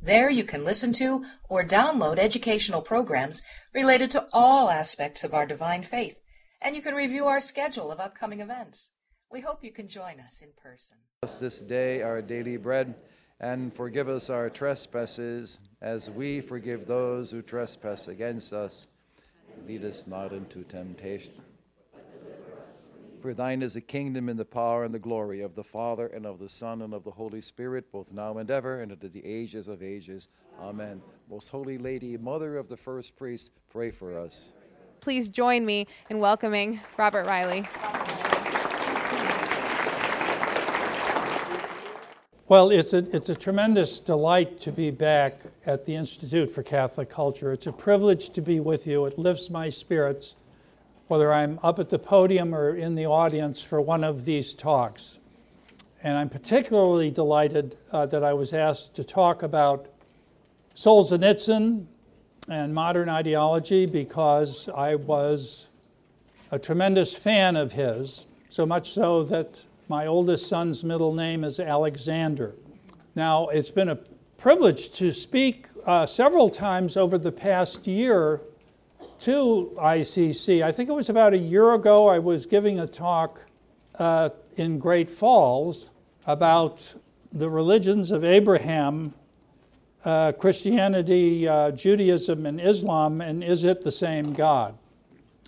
There you can listen to or download educational programs related to all aspects of our divine faith, and you can review our schedule of upcoming events. We hope you can join us in person. us this day our daily bread, and forgive us our trespasses, as we forgive those who trespass against us. Lead us not into temptation. For thine is the kingdom and the power and the glory of the Father and of the Son and of the Holy Spirit, both now and ever, and unto the ages of ages. Amen. Most Holy Lady, Mother of the first priest, pray for us. Please join me in welcoming Robert Reilly. Well, it's a, it's a tremendous delight to be back at the Institute for Catholic Culture. It's a privilege to be with you. It lifts my spirits, whether I'm up at the podium or in the audience for one of these talks. And I'm particularly delighted uh, that I was asked to talk about Solzhenitsyn and modern ideology because I was a tremendous fan of his, so much so that my oldest son's middle name is Alexander. Now, it's been a privilege to speak uh, several times over the past year to ICC. I think it was about a year ago, I was giving a talk uh, in Great Falls about the religions of Abraham uh, Christianity, uh, Judaism, and Islam, and is it the same God?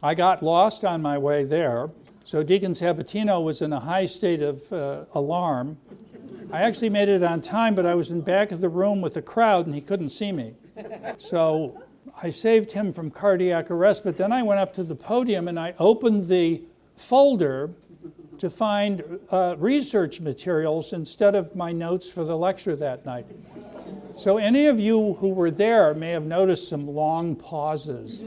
I got lost on my way there. So Deacon Sabatino was in a high state of uh, alarm. I actually made it on time, but I was in back of the room with the crowd and he couldn't see me. So I saved him from cardiac arrest, but then I went up to the podium and I opened the folder to find uh, research materials instead of my notes for the lecture that night. So, any of you who were there may have noticed some long pauses.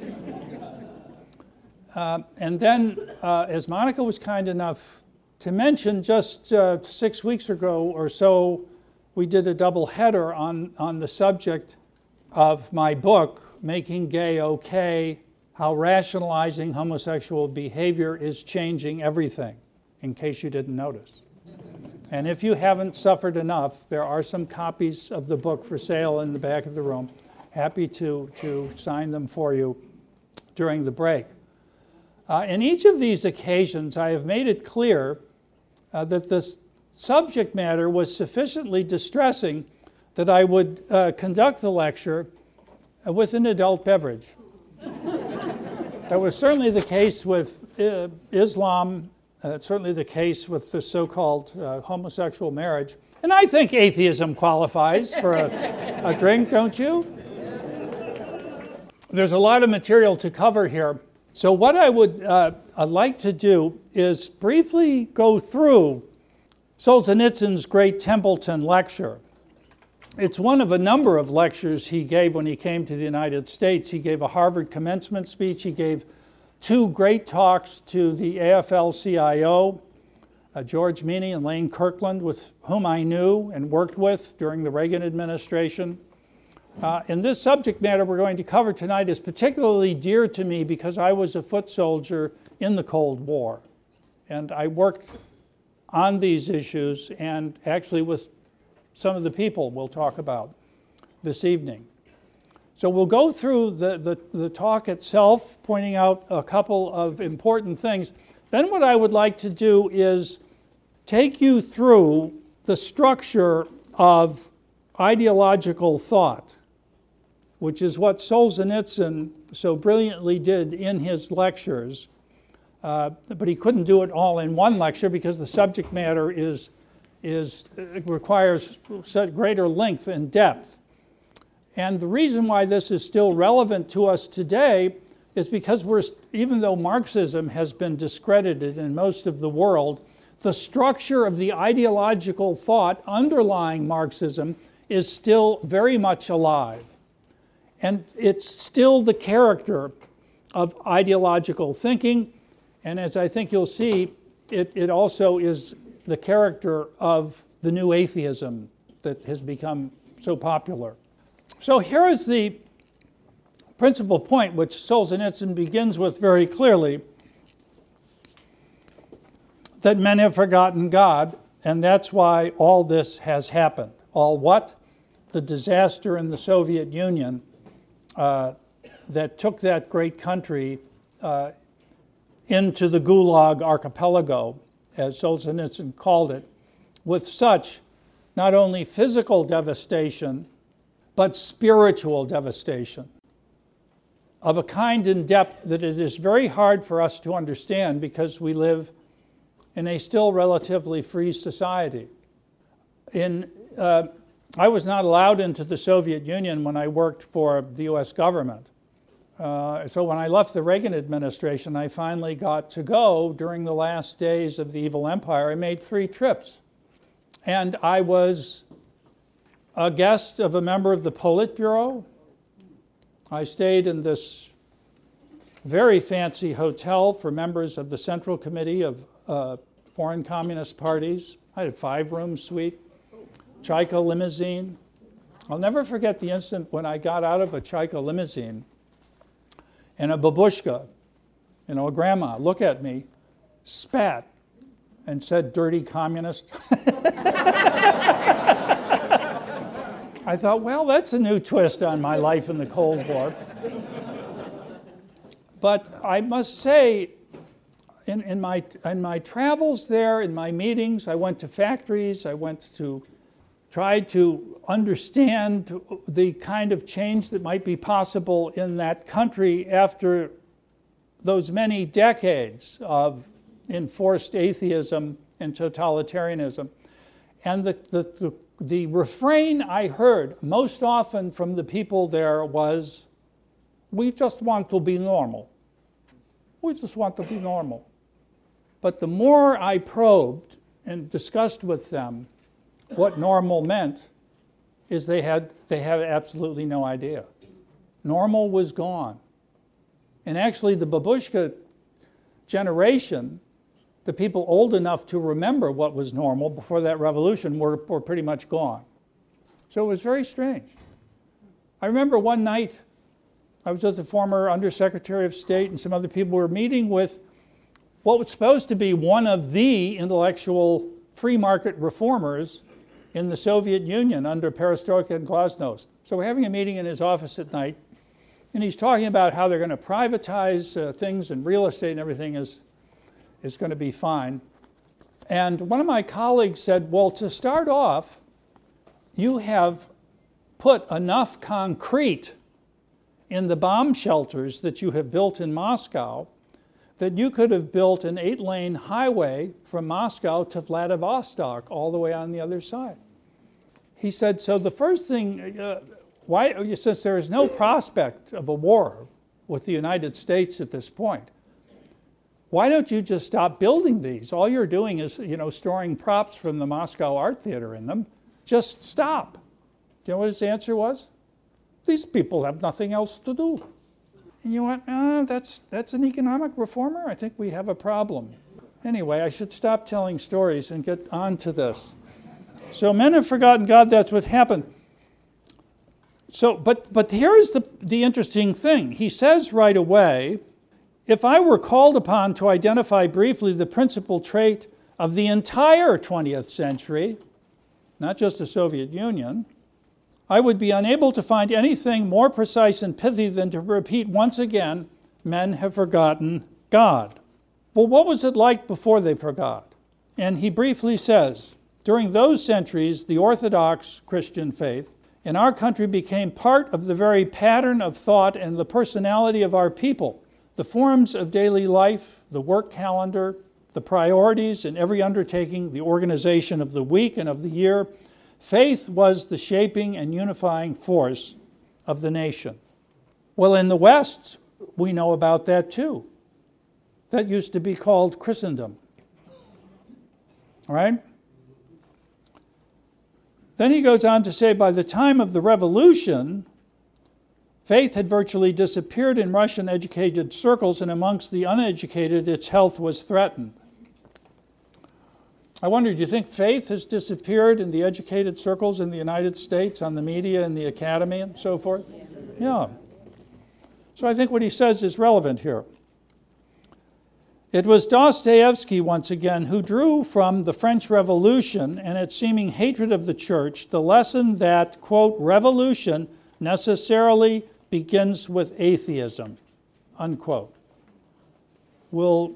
Uh, and then, uh, as Monica was kind enough to mention, just uh, six weeks ago or so, we did a double header on, on the subject of my book, Making Gay Okay How Rationalizing Homosexual Behavior is Changing Everything, in case you didn't notice. And if you haven't suffered enough, there are some copies of the book for sale in the back of the room. Happy to, to sign them for you during the break. Uh, in each of these occasions, I have made it clear uh, that the subject matter was sufficiently distressing that I would uh, conduct the lecture uh, with an adult beverage. that was certainly the case with uh, Islam, uh, certainly the case with the so called homosexual marriage. And I think atheism qualifies for a, a drink, don't you? There's a lot of material to cover here. So, what I would uh, like to do is briefly go through Solzhenitsyn's great Templeton lecture. It's one of a number of lectures he gave when he came to the United States. He gave a Harvard commencement speech, he gave two great talks to the AFL CIO, uh, George Meany and Lane Kirkland, with whom I knew and worked with during the Reagan administration. Uh, and this subject matter we're going to cover tonight is particularly dear to me because I was a foot soldier in the Cold War. And I worked on these issues and actually with some of the people we'll talk about this evening. So we'll go through the, the, the talk itself, pointing out a couple of important things. Then, what I would like to do is take you through the structure of ideological thought which is what Solzhenitsyn so brilliantly did in his lectures. Uh, but he couldn't do it all in one lecture because the subject matter is, is requires greater length and depth. And the reason why this is still relevant to us today is because we're, even though Marxism has been discredited in most of the world, the structure of the ideological thought underlying Marxism is still very much alive. And it's still the character of ideological thinking. And as I think you'll see, it, it also is the character of the new atheism that has become so popular. So here is the principal point which Solzhenitsyn begins with very clearly that men have forgotten God, and that's why all this has happened. All what? The disaster in the Soviet Union uh, that took that great country uh, into the Gulag archipelago, as Solzhenitsyn called it, with such not only physical devastation, but spiritual devastation of a kind and depth that it is very hard for us to understand because we live in a still relatively free society. In, uh, I was not allowed into the Soviet Union when I worked for the US government. Uh, so when I left the Reagan administration, I finally got to go during the last days of the evil empire. I made three trips. And I was a guest of a member of the Politburo. I stayed in this very fancy hotel for members of the Central Committee of uh, Foreign Communist Parties. I had a five room suite, Chaika limousine. I'll never forget the instant when I got out of a Chaika limousine and a babushka, you know, a grandma, look at me, spat, and said, dirty communist. I thought, well, that's a new twist on my life in the Cold War. But I must say, in, in, my, in my travels there, in my meetings, I went to factories, I went to tried to understand the kind of change that might be possible in that country after those many decades of enforced atheism and totalitarianism. And the, the, the, the refrain I heard most often from the people there was, We just want to be normal. We just want to be normal. But the more I probed and discussed with them what normal meant, is they had, they had absolutely no idea. Normal was gone. And actually, the babushka generation, the people old enough to remember what was normal before that revolution, were, were pretty much gone. So it was very strange. I remember one night I was with the former Undersecretary of State and some other people were meeting with what was supposed to be one of the intellectual free market reformers in the Soviet Union under Perestroika and Glasnost. So we're having a meeting in his office at night, and he's talking about how they're going to privatize uh, things and real estate and everything is, is going to be fine. And one of my colleagues said, Well, to start off, you have put enough concrete in the bomb shelters that you have built in Moscow that you could have built an eight lane highway from Moscow to Vladivostok all the way on the other side. He said, So the first thing, uh, why, since there is no prospect of a war with the United States at this point, why don't you just stop building these? All you're doing is, you know, storing props from the Moscow Art Theater in them. Just stop. Do you know what his answer was? These people have nothing else to do. And you went, oh, uh, that's, that's an economic reformer? I think we have a problem. Anyway, I should stop telling stories and get on to this. So men have forgotten God, that's what happened. So, but, but here's the, the interesting thing. He says right away, if I were called upon to identify briefly the principal trait of the entire 20th century, not just the Soviet Union, I would be unable to find anything more precise and pithy than to repeat once again men have forgotten God. Well, what was it like before they forgot? And he briefly says during those centuries, the Orthodox Christian faith in our country became part of the very pattern of thought and the personality of our people. The forms of daily life, the work calendar, the priorities in every undertaking, the organization of the week and of the year, Faith was the shaping and unifying force of the nation. Well, in the West, we know about that too. That used to be called Christendom. Right? Then he goes on to say by the time of the revolution, Faith had virtually disappeared in Russian educated circles, and amongst the uneducated, its health was threatened. I wonder, do you think faith has disappeared in the educated circles in the United States, on the media and the academy and so forth? Yeah. So I think what he says is relevant here. It was Dostoevsky, once again, who drew from the French Revolution and its seeming hatred of the church the lesson that, quote, revolution necessarily begins with atheism, unquote. We'll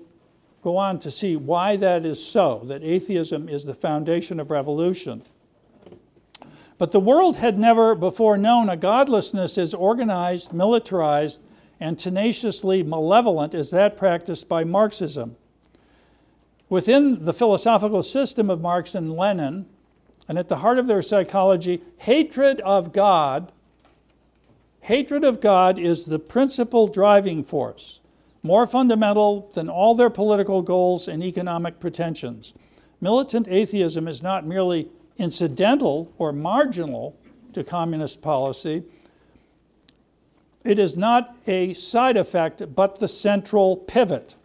go on to see why that is so, that atheism is the foundation of revolution. But the world had never before known a godlessness as organized, militarized, and tenaciously malevolent as that practiced by Marxism. Within the philosophical system of Marx and Lenin, and at the heart of their psychology, hatred of God, hatred of God is the principal driving force, more fundamental than all their political goals and economic pretensions. Militant atheism is not merely incidental or marginal to communist policy, it is not a side effect, but the central pivot.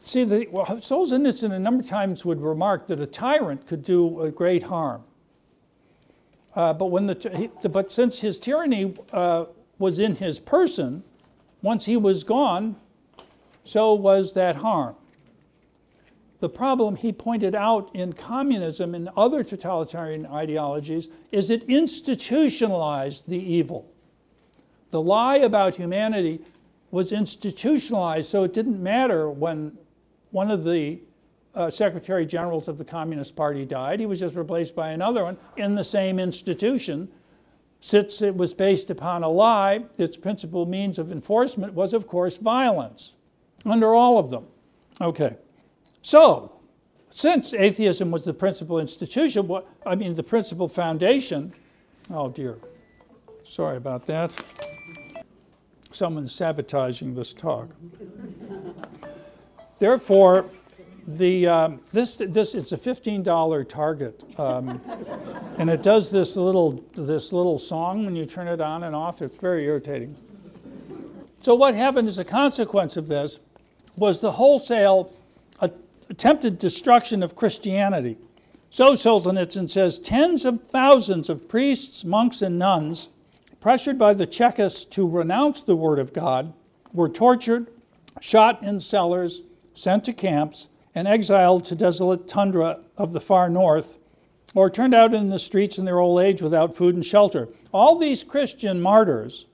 See, the, well, Solzhenitsyn a number of times would remark that a tyrant could do great harm. Uh, but, when the, he, but since his tyranny uh, was in his person, once he was gone, so was that harm the problem he pointed out in communism and other totalitarian ideologies is it institutionalized the evil. The lie about humanity was institutionalized, so it didn't matter when one of the uh, secretary generals of the Communist Party died. He was just replaced by another one in the same institution. Since it was based upon a lie, its principal means of enforcement was, of course, violence under all of them. Okay. So, since atheism was the principal institution, what, I mean, the principal foundation, oh dear, sorry about that. Someone's sabotaging this talk. Therefore, the, um, this, this, it's a $15 target. Um, and it does this little, this little song when you turn it on and off. It's very irritating. So, what happened as a consequence of this was the wholesale attempted destruction of Christianity. So Solzhenitsyn says tens of thousands of priests, monks, and nuns, pressured by the Chekists to renounce the Word of God, were tortured, shot in cellars, sent to camps, and exiled to desolate tundra of the far north, or turned out in the streets in their old age without food and shelter. All these Christian martyrs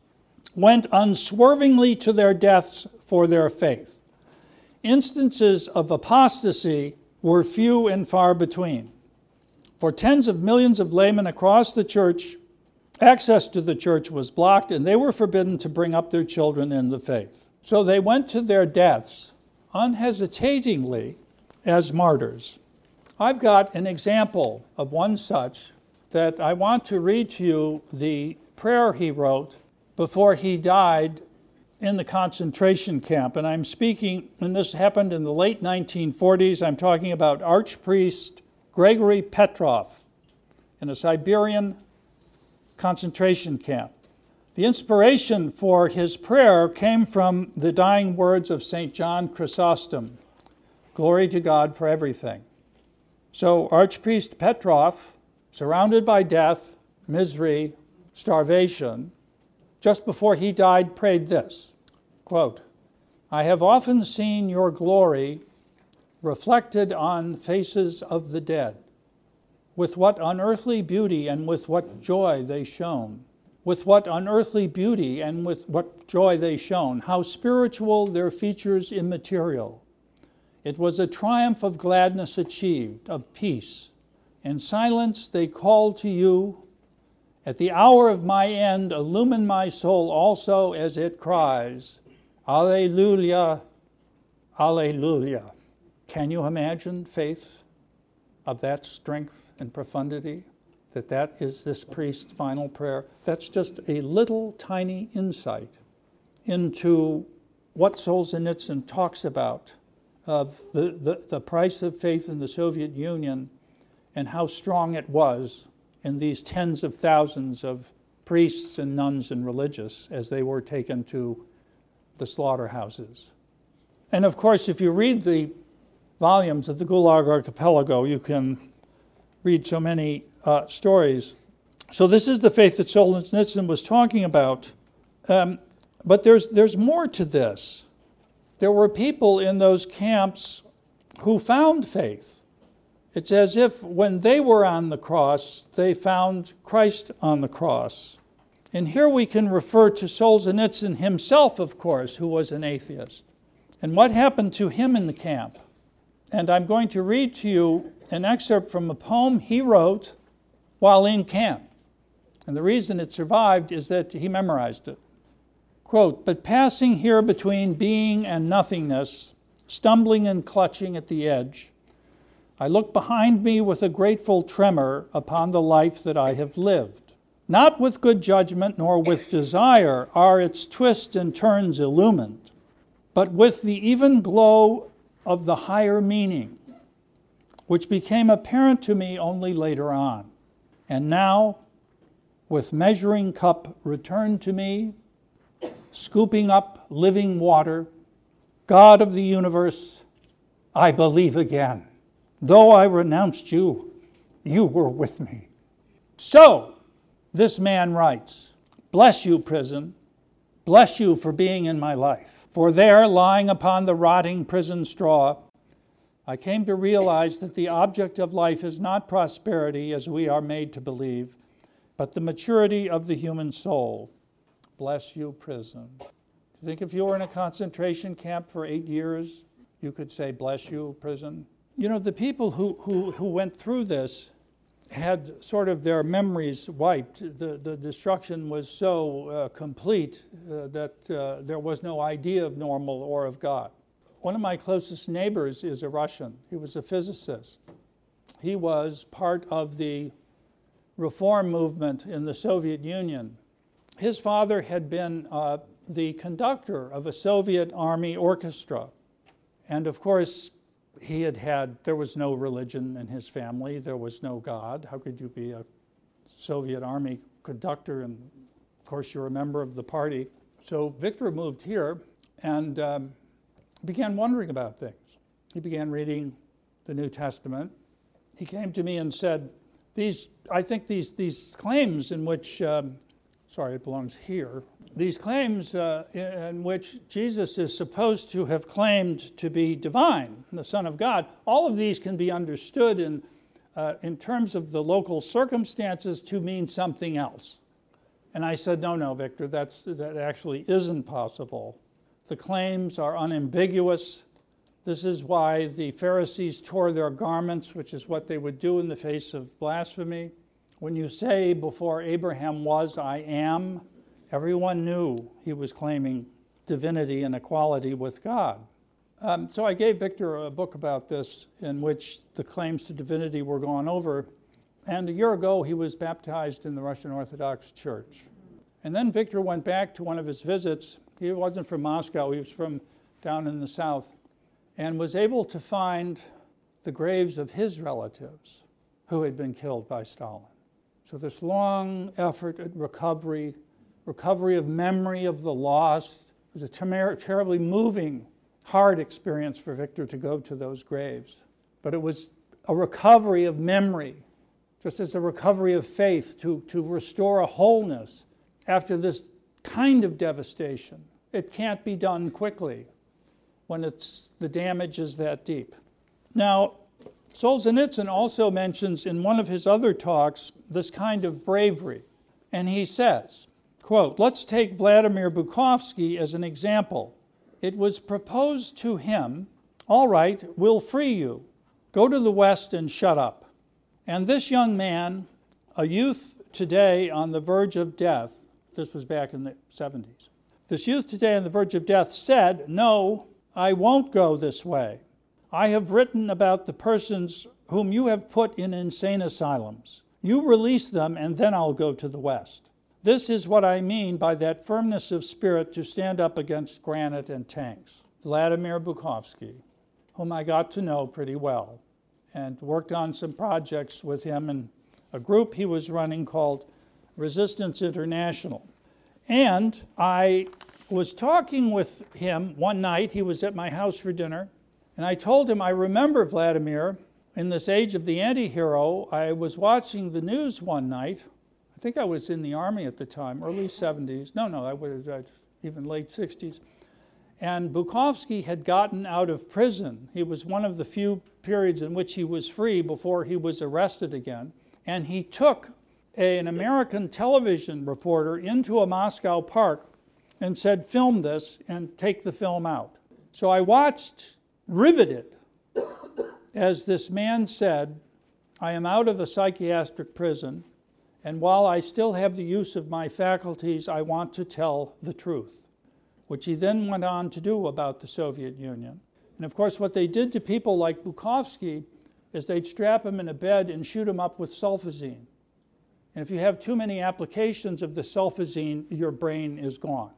went unswervingly to their deaths for their faith instances of apostasy were few and far between. For tens of millions of laymen across the church, access to the church was blocked and they were forbidden to bring up their children in the faith. So they went to their deaths unhesitatingly as martyrs. I've got an example of one such that I want to read to you the prayer he wrote before he died in the concentration camp. And I'm speaking, and this happened in the late 1940s, I'm talking about Archpriest Gregory Petrov in a Siberian concentration camp. The inspiration for his prayer came from the dying words of St. John Chrysostom Glory to God for everything. So, Archpriest Petrov, surrounded by death, misery, starvation, just before he died, prayed this quote, I have often seen your glory reflected on faces of the dead. With what unearthly beauty and with what joy they shone. With what unearthly beauty and with what joy they shone. How spiritual their features immaterial. It was a triumph of gladness achieved, of peace. In silence they called to you, at the hour of my end, illumine my soul also as it cries, Alleluia, Alleluia. Can you imagine faith of that strength and profundity? That that is this priest's final prayer. That's just a little tiny insight into what Solzhenitsyn talks about of the, the, the price of faith in the Soviet Union and how strong it was in these tens of thousands of priests and nuns and religious as they were taken to the slaughterhouses. And of course, if you read the volumes of the Gulag Archipelago, you can read so many uh, stories. So, this is the faith that Solzhenitsyn was talking about. Um, but there's, there's more to this. There were people in those camps who found faith. It's as if when they were on the cross, they found Christ on the cross. And here we can refer to Solzhenitsyn himself, of course, who was an atheist. And what happened to him in the camp? And I'm going to read to you an excerpt from a poem he wrote while in camp. And the reason it survived is that he memorized it. Quote, but passing here between being and nothingness, stumbling and clutching at the edge, I look behind me with a grateful tremor upon the life that I have lived. Not with good judgment nor with desire are its twists and turns illumined, but with the even glow of the higher meaning, which became apparent to me only later on. And now, with measuring cup returned to me, scooping up living water, God of the universe, I believe again. Though I renounced you, you were with me. So, this man writes Bless you, prison. Bless you for being in my life. For there, lying upon the rotting prison straw, I came to realize that the object of life is not prosperity as we are made to believe, but the maturity of the human soul. Bless you, prison. Do you think if you were in a concentration camp for eight years, you could say, Bless you, prison? You know, the people who, who, who went through this had sort of their memories wiped. The, the destruction was so uh, complete uh, that uh, there was no idea of normal or of God. One of my closest neighbors is a Russian. He was a physicist. He was part of the reform movement in the Soviet Union. His father had been uh, the conductor of a Soviet army orchestra. And of course, he had had, there was no religion in his family, there was no God. How could you be a Soviet army conductor? And of course, you're a member of the party. So Victor moved here and um, began wondering about things. He began reading the New Testament. He came to me and said, these, I think these, these claims in which, um, sorry, it belongs here, these claims uh, in which Jesus is supposed to have claimed to be divine, the Son of God, all of these can be understood in, uh, in terms of the local circumstances to mean something else. And I said, no, no, Victor, that's, that actually isn't possible. The claims are unambiguous. This is why the Pharisees tore their garments, which is what they would do in the face of blasphemy. When you say, Before Abraham was, I am, Everyone knew he was claiming divinity and equality with God. Um, so I gave Victor a book about this in which the claims to divinity were gone over. And a year ago, he was baptized in the Russian Orthodox Church. And then Victor went back to one of his visits. He wasn't from Moscow, he was from down in the south, and was able to find the graves of his relatives who had been killed by Stalin. So, this long effort at recovery recovery of memory of the lost. Was a ter- terribly moving, hard experience for Victor to go to those graves. But it was a recovery of memory, just as a recovery of faith to, to restore a wholeness after this kind of devastation. It can't be done quickly when it's, the damage is that deep. Now, Solzhenitsyn also mentions in one of his other talks this kind of bravery. And he says, Quote, let's take Vladimir Bukovsky as an example. It was proposed to him, all right, we'll free you. Go to the West and shut up. And this young man, a youth today on the verge of death, this was back in the 70s, this youth today on the verge of death said, No, I won't go this way. I have written about the persons whom you have put in insane asylums. You release them, and then I'll go to the West. This is what I mean by that firmness of spirit to stand up against granite and tanks. Vladimir Bukovsky, whom I got to know pretty well and worked on some projects with him and a group he was running called Resistance International. And I was talking with him one night. He was at my house for dinner. And I told him, I remember Vladimir in this age of the anti hero. I was watching the news one night. I think I was in the army at the time, early 70s. No, no, I was uh, even late 60s. And Bukovsky had gotten out of prison. He was one of the few periods in which he was free before he was arrested again. And he took a, an American television reporter into a Moscow park and said, Film this and take the film out. So I watched, riveted, as this man said, I am out of a psychiatric prison, and while I still have the use of my faculties, I want to tell the truth which he then went on to do about the Soviet Union. And of course, what they did to people like Bukovsky is they'd strap him in a bed and shoot him up with sulfazine. And if you have too many applications of the sulfazine, your brain is gone.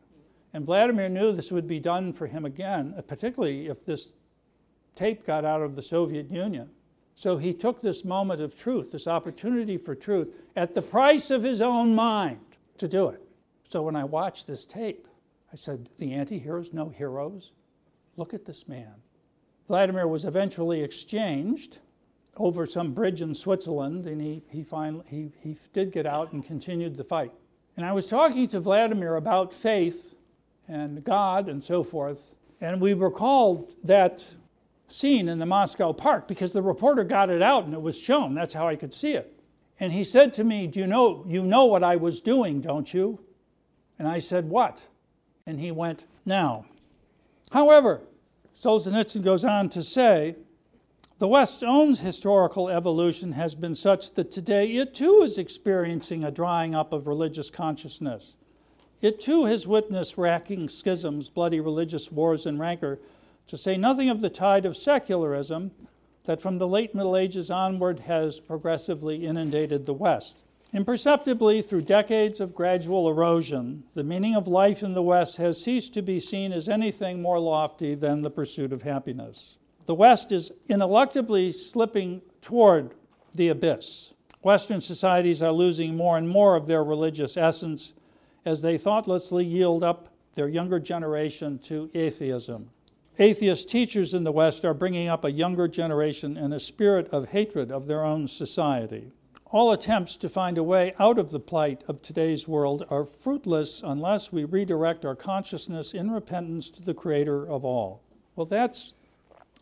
And Vladimir knew this would be done for him again, uh, particularly if this tape got out of the Soviet Union. So he took this moment of truth, this opportunity for truth, at the price of his own mind to do it. So when I watched this tape, I said, The anti heroes, no heroes? Look at this man. Vladimir was eventually exchanged over some bridge in Switzerland, and he, he, finally, he, he did get out and continued the fight. And I was talking to Vladimir about faith and God and so forth, and we recalled that scene in the Moscow park because the reporter got it out and it was shown. That's how I could see it. And he said to me, Do you know, you know what I was doing, don't you? And I said, What? and he went, Now. However, Solzhenitsyn goes on to say, the West's own historical evolution has been such that today it too is experiencing a drying up of religious consciousness. It too has witnessed racking schisms, bloody religious wars, and rancor, to say nothing of the tide of secularism that from the late Middle Ages onward has progressively inundated the West. Imperceptibly, through decades of gradual erosion, the meaning of life in the West has ceased to be seen as anything more lofty than the pursuit of happiness. The West is ineluctably slipping toward the abyss. Western societies are losing more and more of their religious essence as they thoughtlessly yield up their younger generation to atheism. Atheist teachers in the West are bringing up a younger generation in a spirit of hatred of their own society. All attempts to find a way out of the plight of today's world are fruitless unless we redirect our consciousness in repentance to the Creator of all. Well, that's,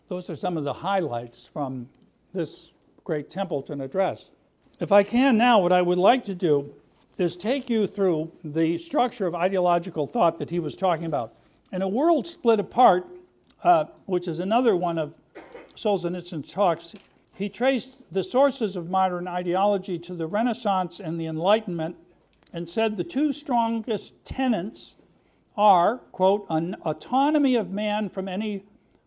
those are some of the highlights from this great Templeton address. If I can now, what I would like to do is take you through the structure of ideological thought that he was talking about. In a world split apart, uh, which is another one of Solzhenitsyn's talks, he traced the sources of modern ideology to the Renaissance and the Enlightenment and said the two strongest tenets are, quote, an autonomy of man from any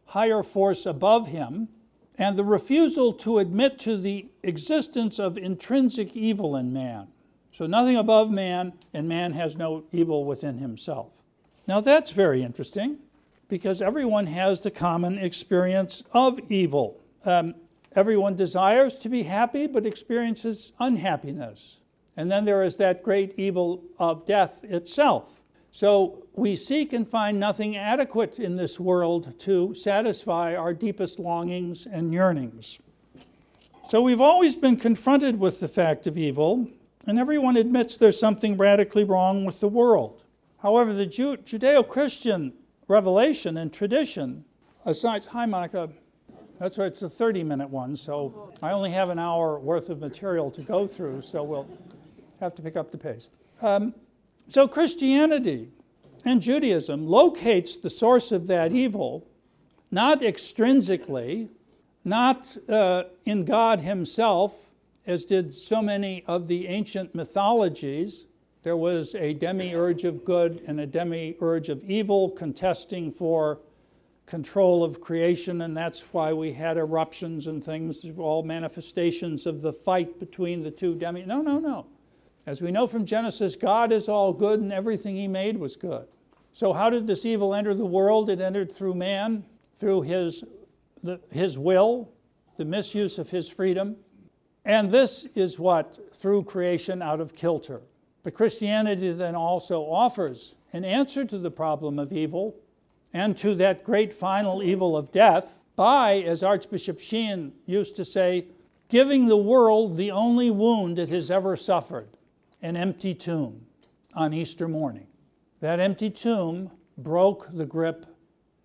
higher force above him, and the refusal to admit to the existence of intrinsic evil in man. So nothing above man, and man has no evil within himself. Now that's very interesting because everyone has the common experience of evil. Um, Everyone desires to be happy but experiences unhappiness. And then there is that great evil of death itself. So we seek and find nothing adequate in this world to satisfy our deepest longings and yearnings. So we've always been confronted with the fact of evil, and everyone admits there's something radically wrong with the world. However, the Judeo Christian revelation and tradition, aside, hi, Monica. That's right, it's a 30 minute one, so I only have an hour worth of material to go through, so we'll have to pick up the pace. Um, so, Christianity and Judaism locates the source of that evil not extrinsically, not uh, in God Himself, as did so many of the ancient mythologies. There was a demiurge of good and a demiurge of evil contesting for control of creation, and that's why we had eruptions and things, all manifestations of the fight between the two demi. No, no, no. As we know from Genesis, God is all good and everything he made was good. So, how did this evil enter the world? It entered through man, through his, the, his will, the misuse of his freedom. And this is what threw creation out of kilter. But Christianity then also offers an answer to the problem of evil and to that great final evil of death by, as Archbishop Sheen used to say, giving the world the only wound it has ever suffered an empty tomb on Easter morning. That empty tomb broke the grip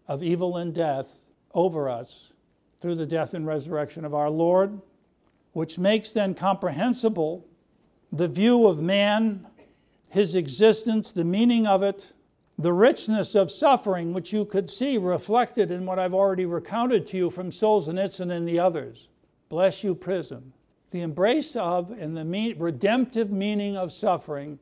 of evil and death over us through the death and resurrection of our Lord, which makes then comprehensible the view of man, his existence, the meaning of it, the richness of suffering, which you could see reflected in what I've already recounted to you from Solzhenitsyn and the others. Bless you, Prism. The embrace of and the redemptive meaning of suffering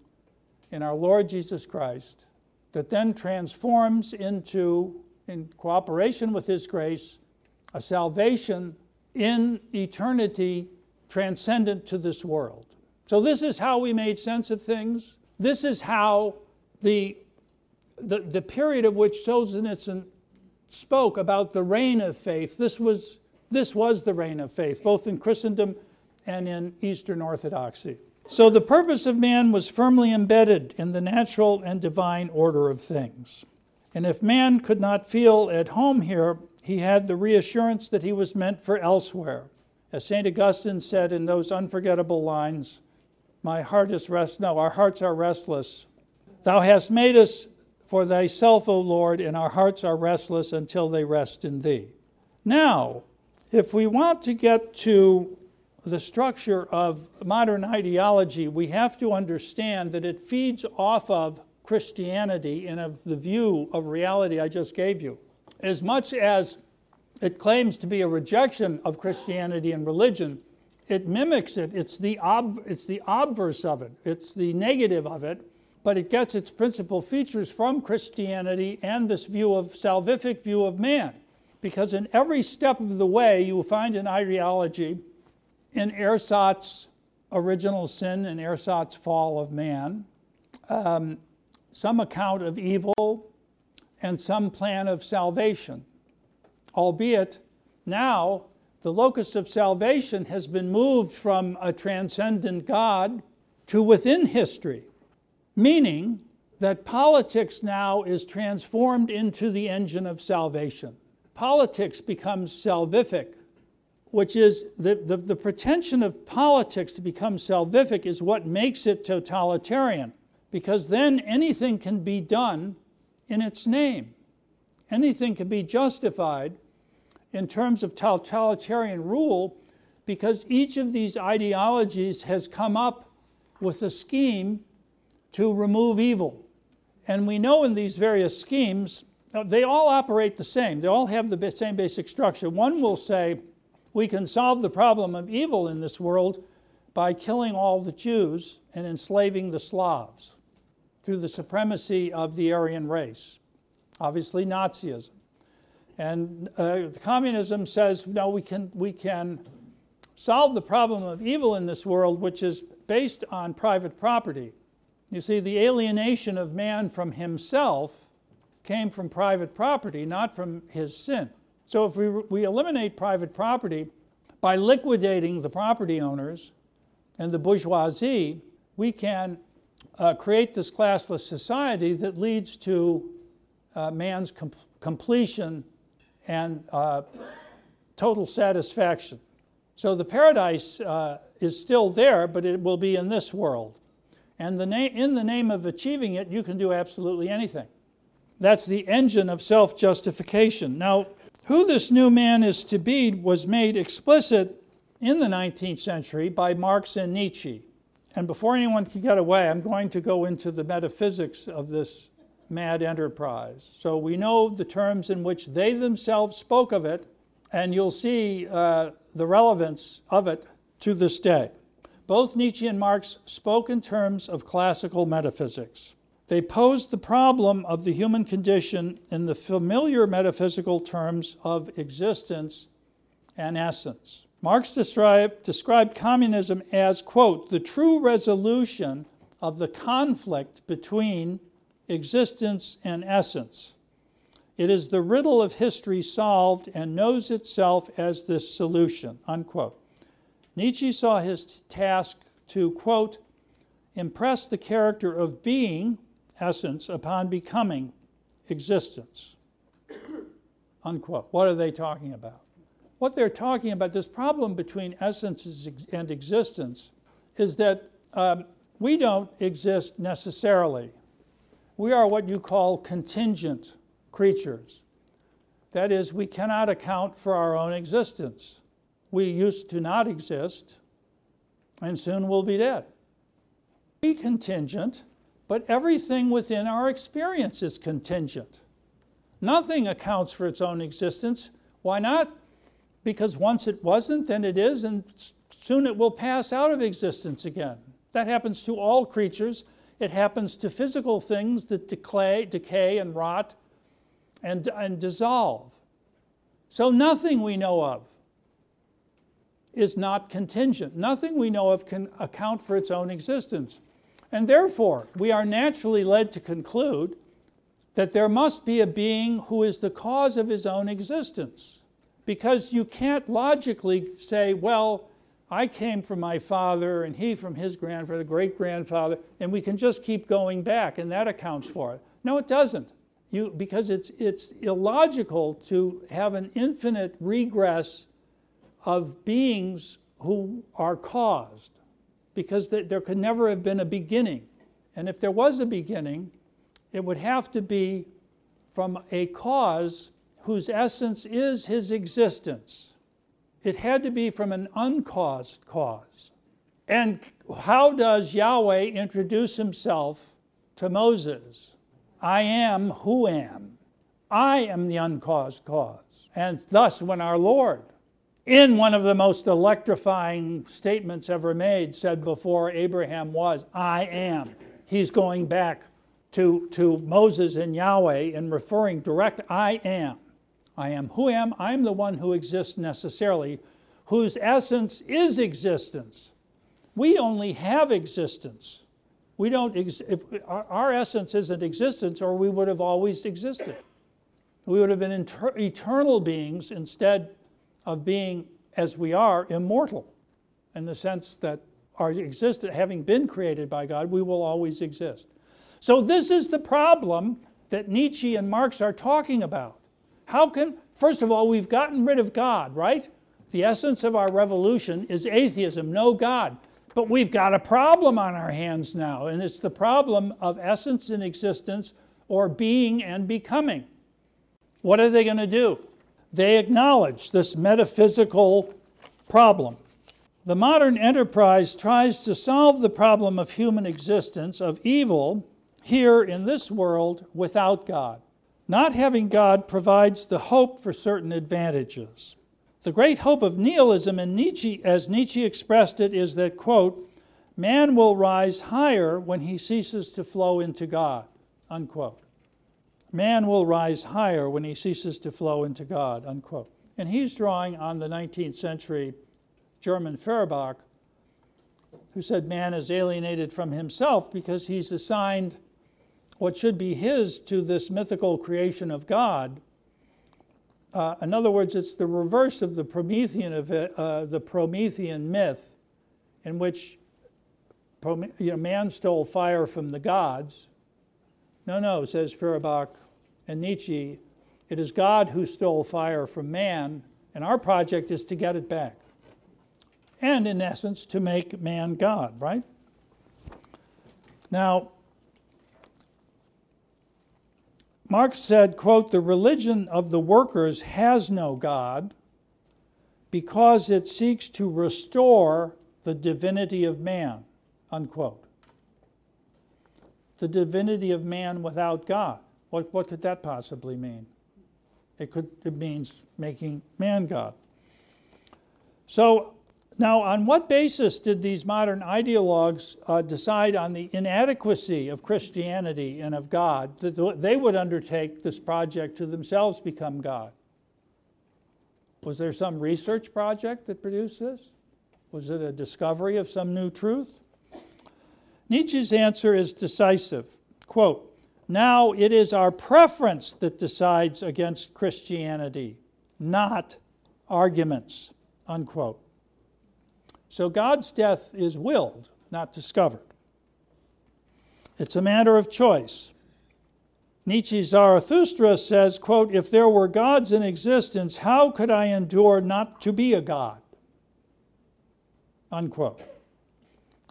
in our Lord Jesus Christ that then transforms into, in cooperation with His grace, a salvation in eternity transcendent to this world. So, this is how we made sense of things. This is how the the, the period of which Solzhenitsyn spoke about the reign of faith, this was, this was the reign of faith, both in Christendom and in Eastern Orthodoxy. So the purpose of man was firmly embedded in the natural and divine order of things. And if man could not feel at home here, he had the reassurance that he was meant for elsewhere. As St. Augustine said in those unforgettable lines, My heart is rest no, our hearts are restless. Thou hast made us for thyself, O Lord, and our hearts are restless until they rest in thee. Now, if we want to get to the structure of modern ideology, we have to understand that it feeds off of Christianity and of the view of reality I just gave you. As much as it claims to be a rejection of Christianity and religion, it mimics it. It's the, ob- it's the obverse of it, it's the negative of it but it gets its principal features from Christianity and this view of salvific view of man. Because in every step of the way, you will find an ideology in Ersatz' original sin and Ersatz' fall of man, um, some account of evil, and some plan of salvation. Albeit now the locus of salvation has been moved from a transcendent God to within history meaning that politics now is transformed into the engine of salvation. Politics becomes salvific, which is the, the, the, pretension of politics to become salvific is what makes it totalitarian, because then anything can be done in its name. Anything can be justified in terms of totalitarian rule because each of these ideologies has come up with a scheme to remove evil. And we know in these various schemes, uh, they all operate the same. They all have the same basic structure. One will say, we can solve the problem of evil in this world by killing all the Jews and enslaving the Slavs through the supremacy of the Aryan race. Obviously, Nazism. And uh, communism says, no, we can, we can solve the problem of evil in this world, which is based on private property you see, the alienation of man from himself came from private property, not from his sin. So if we, we eliminate private property by liquidating the property owners and the bourgeoisie, we can uh, create this classless society that leads to uh, man's com- completion and uh, total satisfaction. So the paradise uh, is still there, but it will be in this world. And the na- in the name of achieving it, you can do absolutely anything. That's the engine of self justification. Now, who this new man is to be was made explicit in the 19th century by Marx and Nietzsche. And before anyone can get away, I'm going to go into the metaphysics of this mad enterprise. So we know the terms in which they themselves spoke of it, and you'll see uh, the relevance of it to this day. Both Nietzsche and Marx spoke in terms of classical metaphysics. They posed the problem of the human condition in the familiar metaphysical terms of existence and essence. Marx described, described communism as, quote, the true resolution of the conflict between existence and essence. It is the riddle of history solved and knows itself as this solution, unquote. Nietzsche saw his task to, quote, impress the character of being, essence, upon becoming, existence. Unquote. What are they talking about? What they're talking about, this problem between essence and existence, is that um, we don't exist necessarily. We are what you call contingent creatures. That is, we cannot account for our own existence. We used to not exist, and soon we'll be dead. Be contingent, but everything within our experience is contingent. Nothing accounts for its own existence. Why not? Because once it wasn't, then it is, and soon it will pass out of existence again. That happens to all creatures. It happens to physical things that decay, decay and rot and, and dissolve. So nothing we know of is not contingent. Nothing we know of can account for its own existence. And therefore, we are naturally led to conclude that there must be a being who is the cause of his own existence. Because you can't logically say, well, I came from my father and he from his grandfather, great grandfather, and we can just keep going back and that accounts for it. No, it doesn't you, because it's, it's illogical to have an infinite regress of beings who are caused, because there could never have been a beginning. And if there was a beginning, it would have to be from a cause whose essence is his existence. It had to be from an uncaused cause. And how does Yahweh introduce himself to Moses? I am who am. I am the uncaused cause. And thus, when our Lord, in one of the most electrifying statements ever made, said before Abraham was, I am, he's going back to, to Moses and Yahweh and referring direct, I am. I am who am. I'm the one who exists necessarily, whose essence is existence. We only have existence. We don't, ex- if our, our essence isn't existence, or we would have always existed. We would have been inter- eternal beings instead of being, as we are, immortal, in the sense that our existence, having been created by God, we will always exist. So, this is the problem that Nietzsche and Marx are talking about. How can, first of all, we've gotten rid of God, right? The essence of our revolution is atheism, no God. But we've got a problem on our hands now, and it's the problem of essence and existence or being and becoming. What are they going to do? They acknowledge this metaphysical problem. The modern enterprise tries to solve the problem of human existence, of evil, here in this world without God. Not having God provides the hope for certain advantages. The great hope of nihilism, in Nietzsche, as Nietzsche expressed it, is that, quote, man will rise higher when he ceases to flow into God, unquote. Man will rise higher when he ceases to flow into God, unquote. And he's drawing on the 19th century German Feuerbach, who said man is alienated from himself because he's assigned what should be his to this mythical creation of God uh, in other words, it's the reverse of the Promethean, uh, the Promethean myth, in which you know, man stole fire from the gods. No, no, says Feuerbach and Nietzsche, it is God who stole fire from man, and our project is to get it back. And in essence, to make man God, right? Now, Marx said, quote, the religion of the workers has no God because it seeks to restore the divinity of man, unquote. The divinity of man without God. What, what could that possibly mean? It, could, it means making man God. So now, on what basis did these modern ideologues uh, decide on the inadequacy of Christianity and of God, that they would undertake this project to themselves become God? Was there some research project that produced this? Was it a discovery of some new truth? Nietzsche's answer is decisive. Quote, now it is our preference that decides against Christianity, not arguments, unquote. So God's death is willed, not discovered. It's a matter of choice. Nietzsche's Zarathustra says, quote, If there were gods in existence, how could I endure not to be a god? Unquote.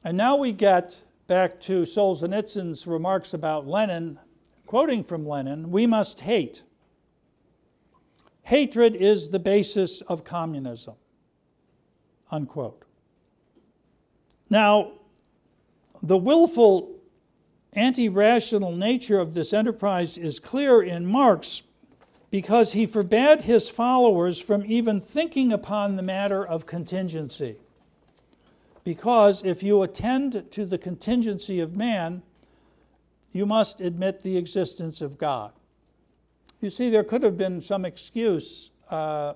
And now we get back to Solzhenitsyn's remarks about Lenin, quoting from Lenin, we must hate. Hatred is the basis of communism. Unquote. Now, the willful anti rational nature of this enterprise is clear in Marx because he forbade his followers from even thinking upon the matter of contingency. Because if you attend to the contingency of man, you must admit the existence of God. You see, there could have been some excuse uh,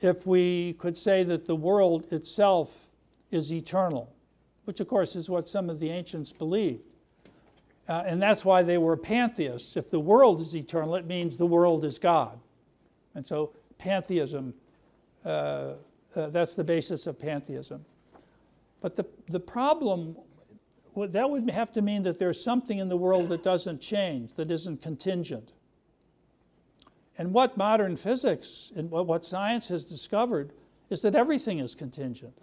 if we could say that the world itself is eternal, which of course is what some of the ancients believed. Uh, and that's why they were pantheists. If the world is eternal, it means the world is God. And so pantheism, uh, uh, that's the basis of pantheism. But the, the problem, that would have to mean that there's something in the world that doesn't change, that isn't contingent. And what modern physics and what science has discovered is that everything is contingent.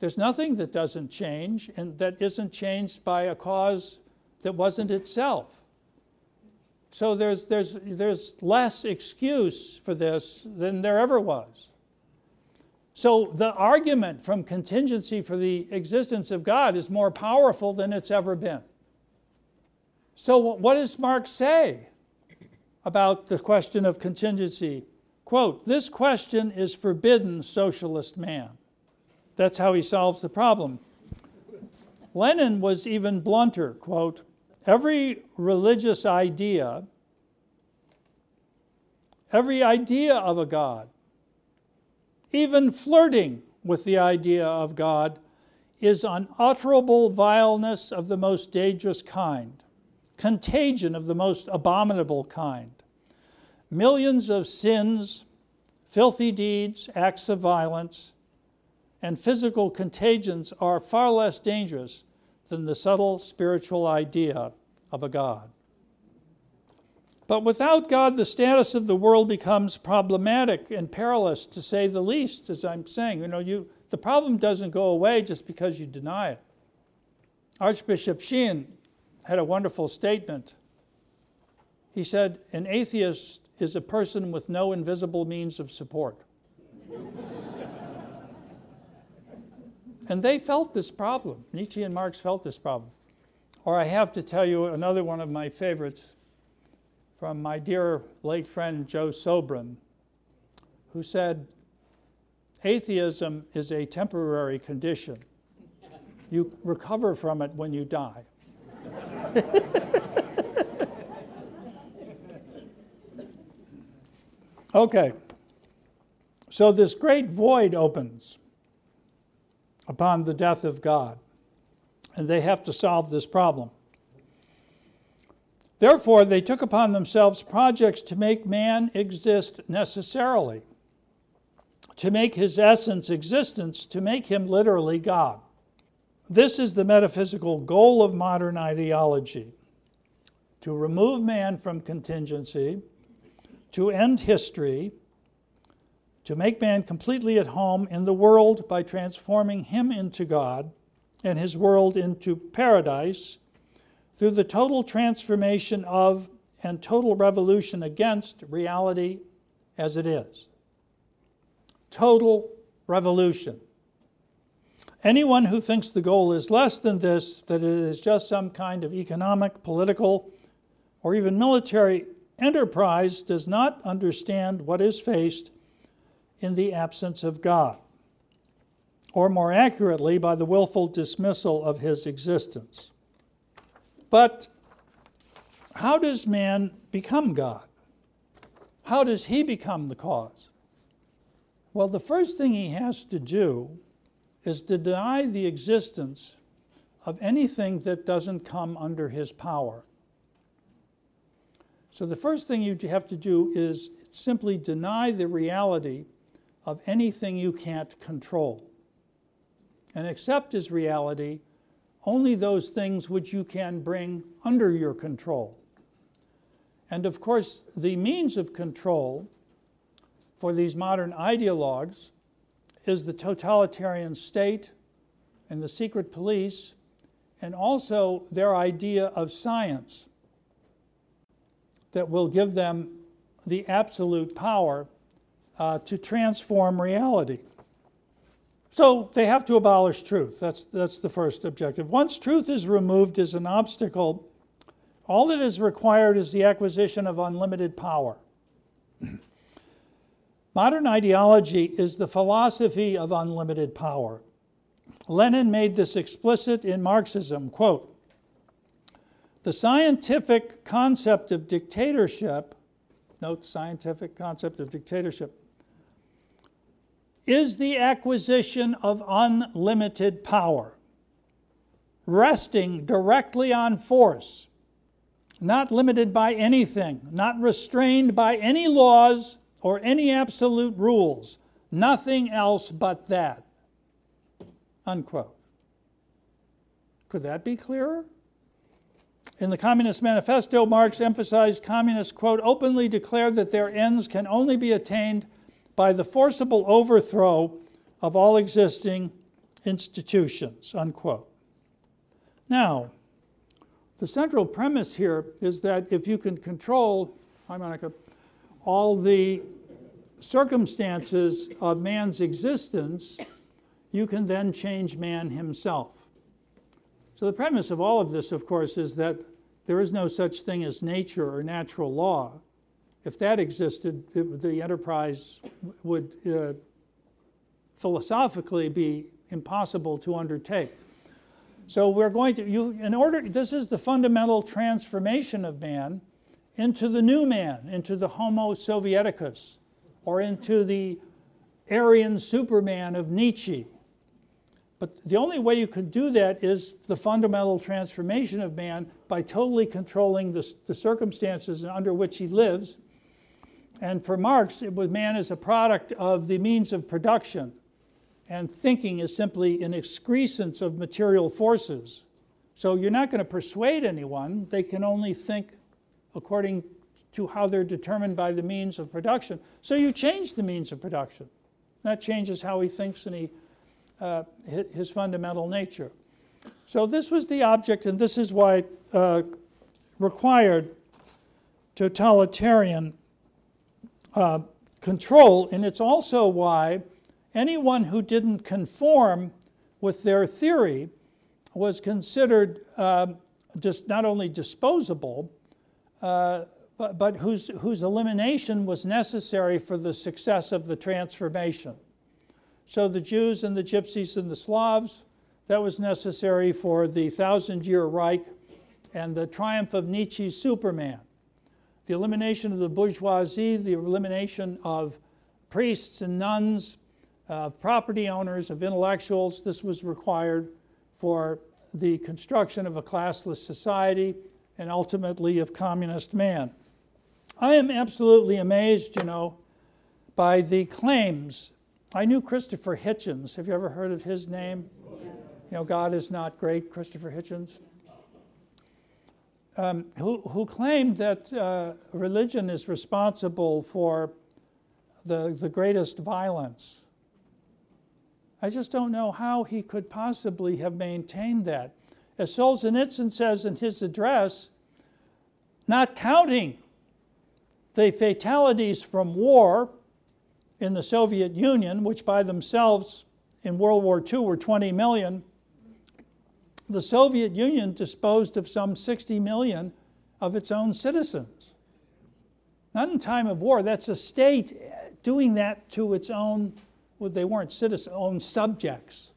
There's nothing that doesn't change and that isn't changed by a cause that wasn't itself. So there's, there's, there's less excuse for this than there ever was. So the argument from contingency for the existence of God is more powerful than it's ever been. So, what does Marx say about the question of contingency? Quote, this question is forbidden, socialist man. That's how he solves the problem. Lenin was even blunter, quote, every religious idea, every idea of a God, even flirting with the idea of God, is unutterable vileness of the most dangerous kind, contagion of the most abominable kind. Millions of sins, filthy deeds, acts of violence, and physical contagions are far less dangerous than the subtle spiritual idea of a God. But without God, the status of the world becomes problematic and perilous, to say the least, as I'm saying. You know, you, the problem doesn't go away just because you deny it. Archbishop Sheen had a wonderful statement. He said, An atheist is a person with no invisible means of support. And they felt this problem. Nietzsche and Marx felt this problem. Or I have to tell you another one of my favorites from my dear late friend Joe Sobran, who said, Atheism is a temporary condition. You recover from it when you die. okay, so this great void opens upon the death of God. And they have to solve this problem. Therefore, they took upon themselves projects to make man exist necessarily, to make his essence existence, to make him literally God. This is the metaphysical goal of modern ideology to remove man from contingency, to end history, to make man completely at home in the world by transforming him into God and his world into paradise through the total transformation of and total revolution against reality as it is. Total revolution. Anyone who thinks the goal is less than this, that it is just some kind of economic, political, or even military enterprise, does not understand what is faced in the absence of God, or more accurately, by the willful dismissal of his existence. But how does man become God? How does he become the cause? Well, the first thing he has to do is to deny the existence of anything that doesn't come under his power. So the first thing you have to do is simply deny the reality of anything you can't control. and accept as reality only those things which you can bring under your control. And of course, the means of control for these modern ideologues is the totalitarian state and the secret police, and also their idea of science that will give them the absolute power uh, to transform reality. So they have to abolish truth. That's, that's the first objective. Once truth is removed as an obstacle, all that is required is the acquisition of unlimited power. Modern ideology is the philosophy of unlimited power. Lenin made this explicit in Marxism, quote, the scientific concept of dictatorship, note scientific concept of dictatorship, is the acquisition of unlimited power, resting directly on force, not limited by anything, not restrained by any laws or any absolute rules, nothing else but that. Unquote. Could that be clearer? In the Communist Manifesto, Marx emphasized communists, quote, openly declare that their ends can only be attained by the forcible overthrow of all existing institutions, unquote. Now, the central premise here is that if you can control, hi Monica, all the circumstances of man's existence, you can then change man himself. So, the premise of all of this, of course, is that there is no such thing as nature or natural law. If that existed, it, the enterprise would uh, philosophically be impossible to undertake. So we're going to you in order this is the fundamental transformation of man into the new man, into the Homo Sovieticus, or into the Aryan Superman of Nietzsche. But the only way you could do that is the fundamental transformation of man by totally controlling the, the circumstances under which he lives. And for Marx, it was man is a product of the means of production, and thinking is simply an excrescence of material forces. So you're not going to persuade anyone, they can only think according to how they're determined by the means of production. So you change the means of production. That changes how he thinks and he uh, his fundamental nature. So this was the object, and this is why uh, required totalitarian uh, control, and it's also why anyone who didn't conform with their theory was considered uh, just not only disposable, uh, but, but whose, whose elimination was necessary for the success of the transformation. So the Jews and the Gypsies and the Slavs, that was necessary for the Thousand Year Reich and the triumph of Nietzsche's Superman. The elimination of the bourgeoisie, the elimination of priests and nuns, uh, property owners, of intellectuals, this was required for the construction of a classless society and ultimately of communist man. I am absolutely amazed, you know, by the claims I knew Christopher Hitchens. Have you ever heard of his name? You know, God is not great, Christopher Hitchens. Um, who, who claimed that uh, religion is responsible for the, the greatest violence. I just don't know how he could possibly have maintained that. As Solzhenitsyn says in his address, not counting the fatalities from war, in the Soviet Union, which by themselves in World War II were 20 million, the Soviet Union disposed of some 60 million of its own citizens. Not in time of war, that's a state doing that to its own, well, they weren't citizens, own subjects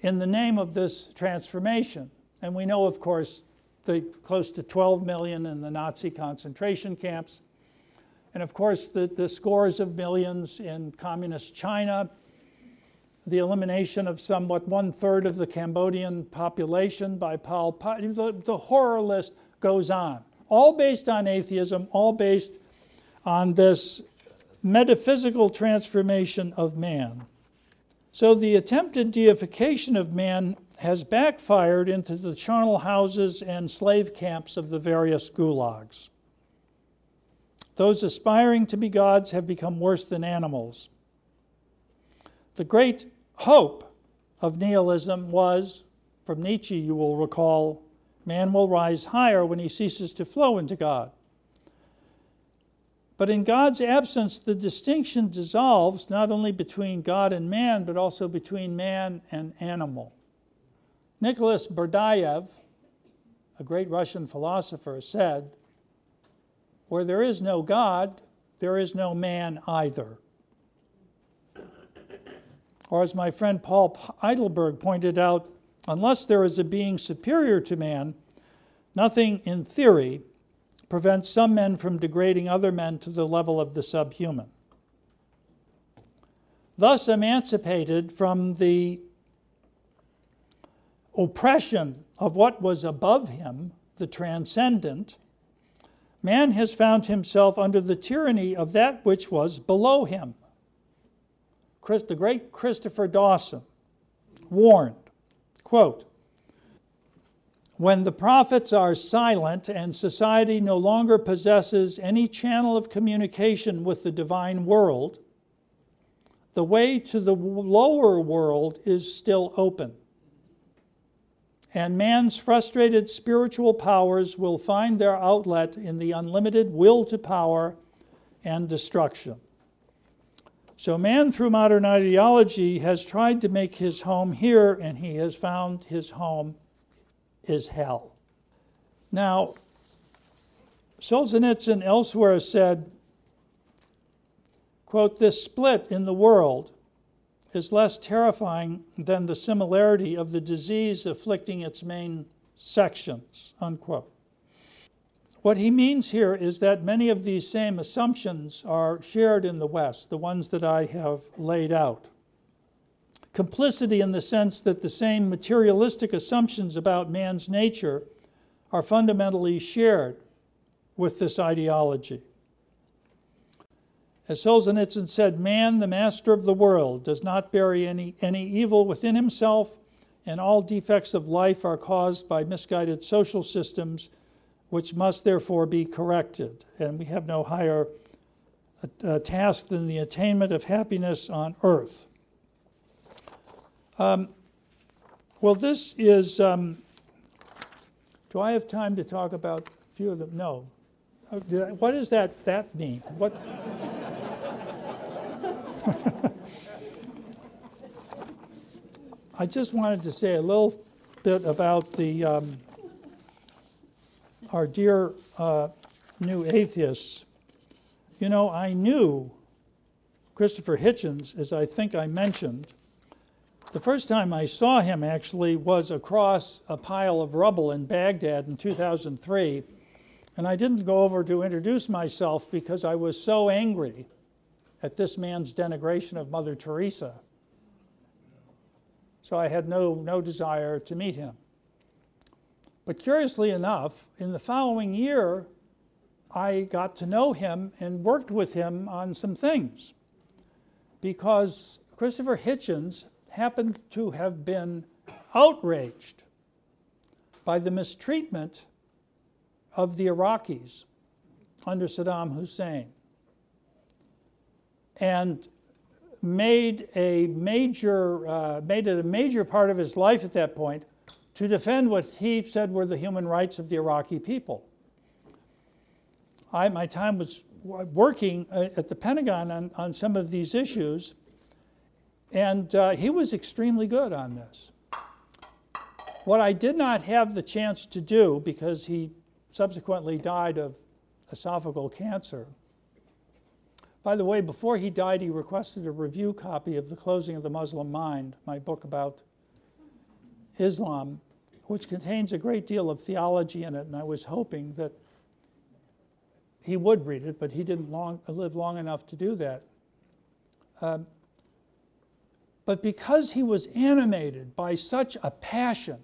in the name of this transformation. And we know, of course, the close to 12 million in the Nazi concentration camps and of course, the, the scores of millions in communist China, the elimination of somewhat one third of the Cambodian population by Pol Pot. The, the horror list goes on. All based on atheism, all based on this metaphysical transformation of man. So the attempted deification of man has backfired into the charnel houses and slave camps of the various gulags. Those aspiring to be gods have become worse than animals. The great hope of nihilism was, from Nietzsche, you will recall, man will rise higher when he ceases to flow into God. But in God's absence, the distinction dissolves not only between God and man, but also between man and animal. Nicholas Berdyaev, a great Russian philosopher, said, Where there is no God, there is no man either. Or, as my friend Paul Eidelberg pointed out, unless there is a being superior to man, nothing in theory prevents some men from degrading other men to the level of the subhuman. Thus, emancipated from the oppression of what was above him, the transcendent, man has found himself under the tyranny of that which was below him. Chris, the great Christopher Dawson warned, quote, when the prophets are silent and society no longer possesses any channel of communication with the divine world, the way to the lower world is still open and man's frustrated spiritual powers will find their outlet in the unlimited will to power and destruction. So, man, through modern ideology, has tried to make his home here, and he has found his home is hell. Now, Solzhenitsyn elsewhere said, quote, this split in the world is less terrifying than the similarity of the disease afflicting its main sections. Unquote. What he means here is that many of these same assumptions are shared in the West, the ones that I have laid out. Complicity in the sense that the same materialistic assumptions about man's nature are fundamentally shared with this ideology. As Solzhenitsyn said, man, the master of the world, does not bury any, any evil within himself, and all defects of life are caused by misguided social systems, which must therefore be corrected. And we have no higher uh, task than the attainment of happiness on earth. Um, well, this is. Um, do I have time to talk about a few of them? No. Uh, what does that, that mean? What? I just wanted to say a little bit about the um, our dear uh, new atheists. You know, I knew Christopher Hitchens, as I think I mentioned. The first time I saw him actually was across a pile of rubble in Baghdad in 2003. And I didn't go over to introduce myself because I was so angry at this man's denigration of Mother Teresa. So I had no, no desire to meet him. But curiously enough, in the following year, I got to know him and worked with him on some things. Because Christopher Hitchens happened to have been outraged by the mistreatment of the Iraqis under Saddam Hussein and made a major uh, made it a major part of his life at that point to defend what he said were the human rights of the Iraqi people. I, my time was working uh, at the Pentagon on, on some of these issues, and uh, he was extremely good on this. What I did not have the chance to do, because he subsequently died of esophageal cancer, by the way, before he died, he requested a review copy of The Closing of the Muslim Mind, my book about Islam, which contains a great deal of theology in it, and I was hoping that he would read it, but he didn't long, live long enough to do that. Um, but because he was animated by such a passion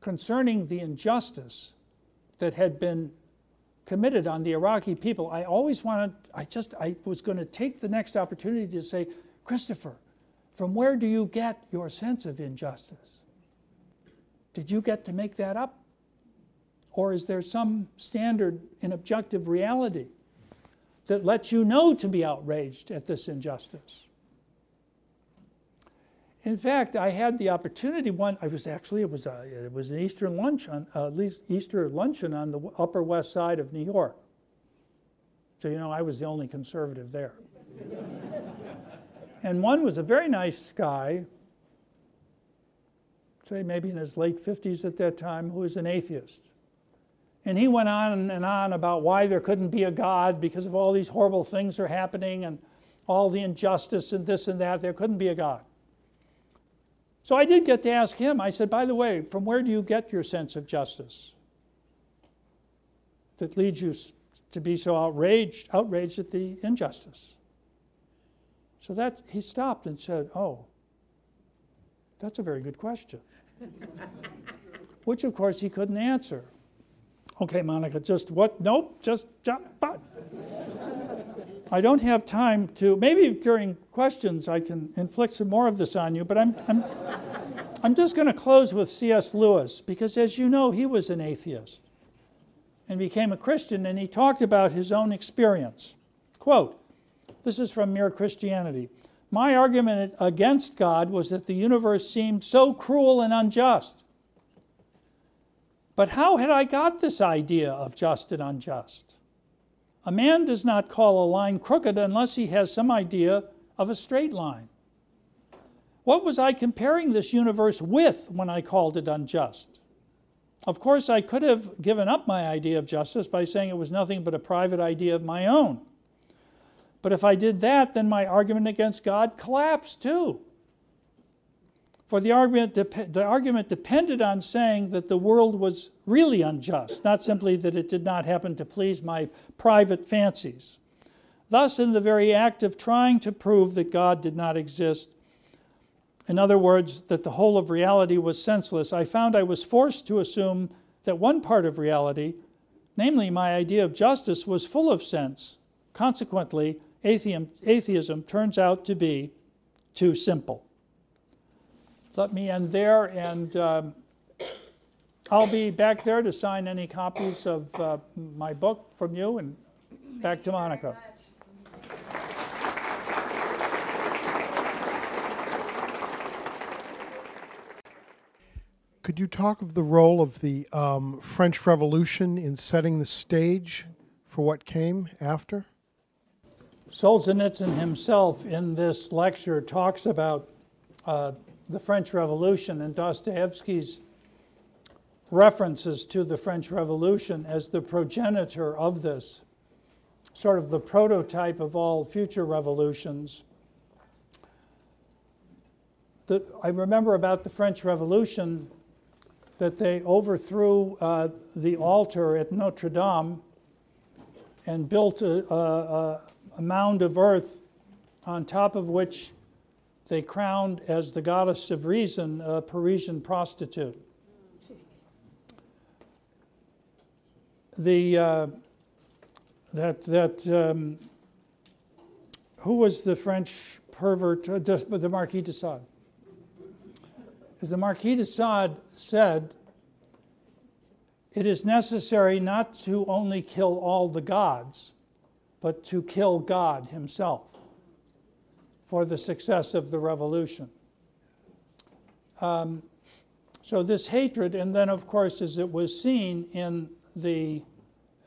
concerning the injustice that had been committed on the Iraqi people, I always wanted, I just, I was going to take the next opportunity to say, Christopher, From where do you get your sense of injustice? Did you get to make that up? Or is there some standard in objective reality that lets you know to be outraged at this injustice? In fact, I had the opportunity one. I was actually it was a, it was an Easter lunch on uh, Easter luncheon on the Upper West Side of New York. So you know, I was the only conservative there. and one was a very nice guy, say maybe in his late 50s at that time, who was an atheist. And he went on and on about why there couldn't be a God because of all these horrible things are happening and all the injustice and this and that. There couldn't be a God. So I did get to ask him, I said, by the way, from where do you get your sense of justice that leads you to be so outraged, outraged at the injustice? So that he stopped and said, Oh, that's a very good question. Which of course he couldn't answer. Okay, Monica, just what? Nope, just jump, but. I don't have time to, maybe during questions I can inflict some more of this on you, but I'm, I'm, I'm just going to close with C.S. Lewis because, as you know, he was an atheist and became a Christian, and he talked about his own experience. Quote, this is from Mere Christianity. My argument against God was that the universe seemed so cruel and unjust. But how had I got this idea of just and unjust? A man does not call a line crooked unless he has some idea of a straight line. What was I comparing this universe with when I called it unjust? Of course, I could have given up my idea of justice by saying it was nothing but a private idea of my own. But if I did that, then my argument against God collapsed too. For the argument, the argument depended on saying that the world was really unjust, not simply that it did not happen to please my private fancies. Thus, in the very act of trying to prove that God did not exist, in other words, that the whole of reality was senseless, I found I was forced to assume that one part of reality, namely my idea of justice, was full of sense. Consequently, atheism, atheism turns out to be too simple let me end there, and um, I'll be back there to sign any copies of uh, my book from you, and back to Monica. Could you talk of the role of the um, French Revolution in setting the stage for what came after? Solzhenitsyn himself in this lecture talks about uh, the French Revolution and Dostoevsky's references to the French Revolution as the progenitor of this, sort of the prototype of all future revolutions. The, I remember about the French Revolution that they overthrew uh, the altar at Notre Dame and built a, a, a mound of earth on top of which they crowned as the goddess of reason a Parisian prostitute. The uh, that that um, who was the French pervert? Uh, the Marquis de Sade. As the Marquis de Sade said, it is necessary not to only kill all the gods, but to kill God Himself for the success of the revolution. Um, so, this hatred, and then, of course, as it was seen in the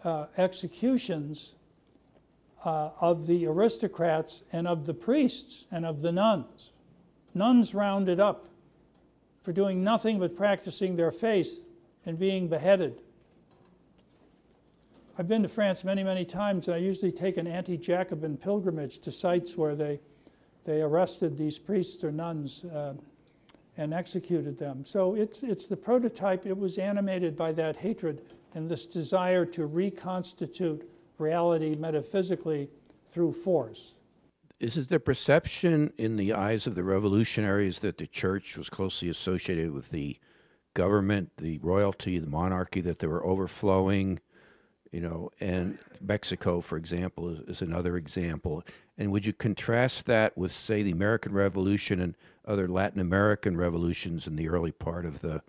uh, executions uh, of the aristocrats and of the priests and of the nuns, nuns rounded up for doing nothing but practicing their faith and being beheaded. I've been to France many, many times, and I usually take an anti Jacobin pilgrimage to sites where they they arrested these priests or nuns uh, and executed them. So it's, it's the prototype, it was animated by that hatred and this desire to reconstitute reality metaphysically through force. Is it the perception in the eyes of the revolutionaries that the church was closely associated with the government, the royalty, the monarchy, that they were overflowing you know, and Mexico, for example, is, is another example. And would you contrast that with, say, the American Revolution and other Latin American revolutions in the early part of the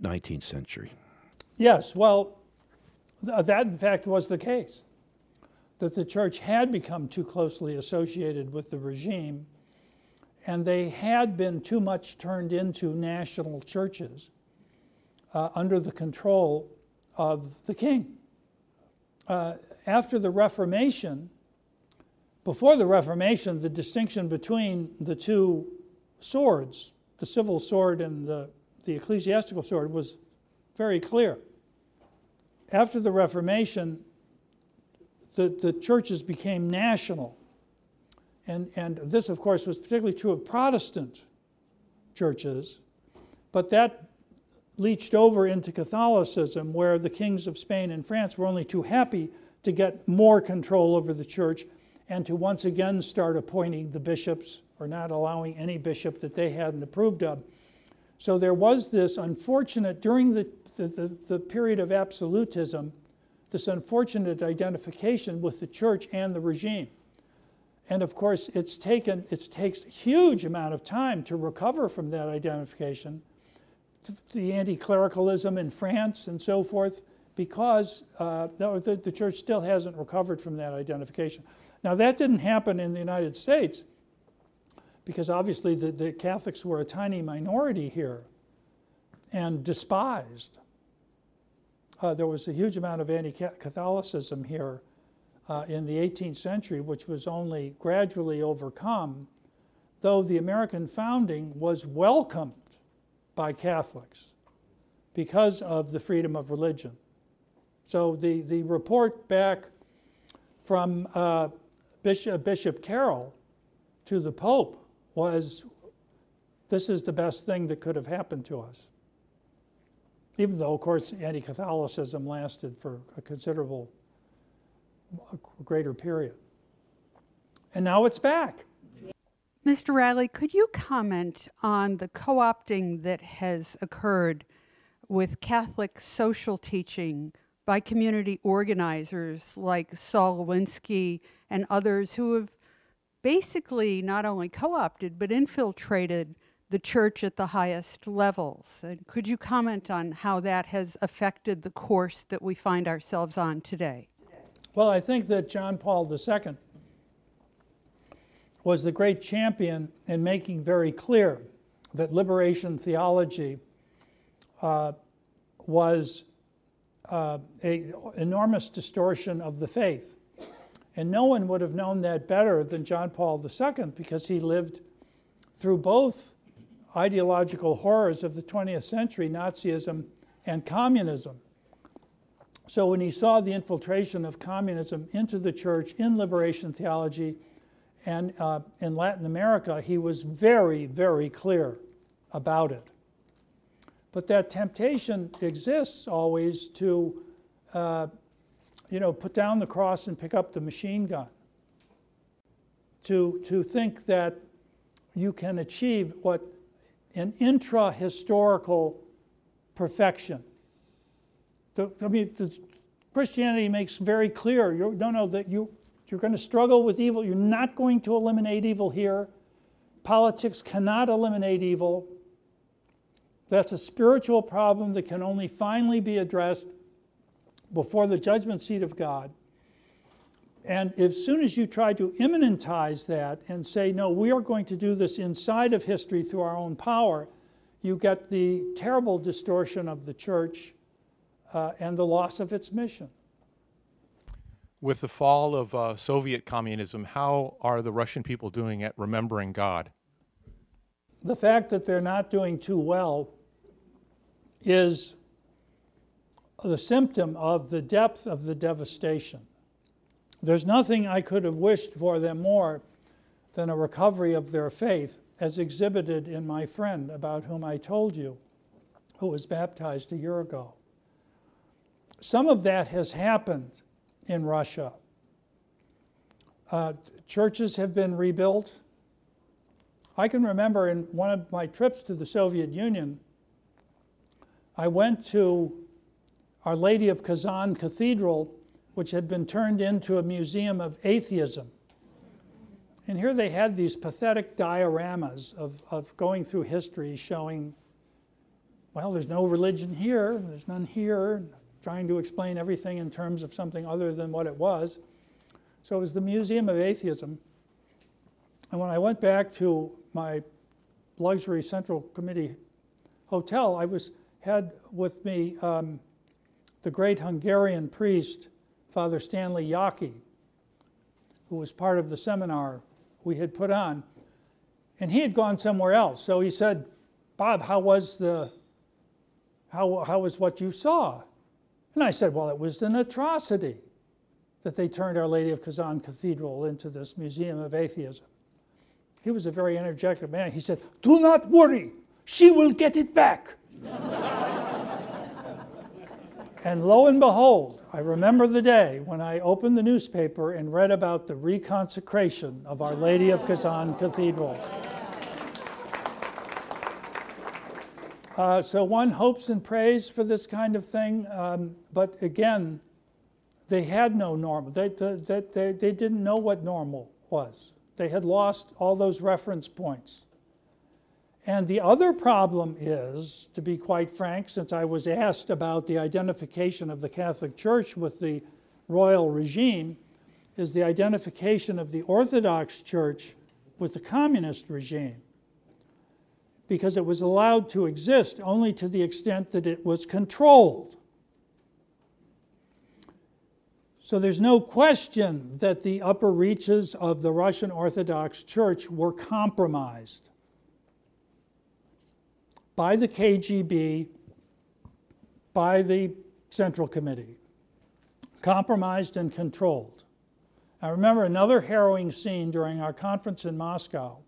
19th century? Yes, well, th- that in fact was the case. That the church had become too closely associated with the regime, and they had been too much turned into national churches uh, under the control of the king. Uh, after the Reformation, before the Reformation, the distinction between the two swords, the civil sword and the, the ecclesiastical sword, was very clear. After the Reformation, the, the churches became national. And, and this, of course, was particularly true of Protestant churches, but that leached over into Catholicism, where the kings of Spain and France were only too happy to get more control over the church and to once again start appointing the bishops or not allowing any bishop that they hadn't approved of. So there was this unfortunate, during the, the, the, period of absolutism, this unfortunate identification with the church and the regime. And of course, it's taken, it takes huge amount of time to recover from that identification the anti clericalism in France and so forth, because uh, the, the church still hasn't recovered from that identification. Now, that didn't happen in the United States because obviously the, the Catholics were a tiny minority here and despised. Uh, there was a huge amount of anti Catholicism here uh, in the 18th century, which was only gradually overcome, though the American founding was welcomed by Catholics because of the freedom of religion. So the, the report back from uh, Bishop, Bishop Carroll to the Pope was this is the best thing that could have happened to us. Even though, of course, anti Catholicism lasted for a considerable, a greater period. And now it's back. Mr. Reilly, could you comment on the co opting that has occurred with Catholic social teaching by community organizers like Saul Alinsky and others who have basically not only co opted but infiltrated the church at the highest levels? And could you comment on how that has affected the course that we find ourselves on today? Well, I think that John Paul II was the great champion in making very clear that liberation theology uh, was uh, an enormous distortion of the faith. And no one would have known that better than John Paul II because he lived through both ideological horrors of the 20th century, Nazism and communism. So when he saw the infiltration of communism into the church in liberation theology, and uh, in Latin America, he was very, very clear about it. But that temptation exists always to, uh, you know, put down the cross and pick up the machine gun. To, to think that you can achieve what an intra historical perfection. The, I mean, the, Christianity makes very clear, you, no, no, that you, you're going to struggle with evil. You're not going to eliminate evil here. Politics cannot eliminate evil. That's a spiritual problem that can only finally be addressed before the judgment seat of God. And as soon as you try to immanentize that and say, no, we are going to do this inside of history through our own power, you get the terrible distortion of the church uh, and the loss of its mission. With the fall of uh, Soviet communism, how are the Russian people doing at remembering God? The fact that they're not doing too well is the symptom of the depth of the devastation. There's nothing I could have wished for them more than a recovery of their faith, as exhibited in my friend about whom I told you, who was baptized a year ago. Some of that has happened in Russia. Uh, churches have been rebuilt. I can remember in one of my trips to the Soviet Union, I went to Our Lady of Kazan Cathedral, which had been turned into a museum of atheism. And here they had these pathetic dioramas of, of going through history showing, well, there's no religion here, there's none here, trying to explain everything in terms of something other than what it was. So it was the Museum of Atheism. And when I went back to my luxury Central Committee hotel, I was had with me um, the great Hungarian priest, Father Stanley Jaki, who was part of the seminar we had put on. And he had gone somewhere else. So he said, Bob, how was the how, how was what you saw? And I said, Well, it was an atrocity that they turned Our Lady of Kazan Cathedral into this museum of atheism. He was a very energetic man. He said, Do not worry, she will get it back. and lo and behold, I remember the day when I opened the newspaper and read about the reconsecration of Our Lady of Kazan Cathedral. Uh, so one hopes and prays for this kind of thing, um, but again, they had no normal. They, they, they, they didn't know what normal was. They had lost all those reference points. And the other problem is, to be quite frank, since I was asked about the identification of the Catholic Church with the royal regime, is the identification of the Orthodox Church with the communist regime. Because it was allowed to exist only to the extent that it was controlled. So there's no question that the upper reaches of the Russian Orthodox Church were compromised by the KGB, by the Central Committee, compromised and controlled. I remember another harrowing scene during our conference in Moscow.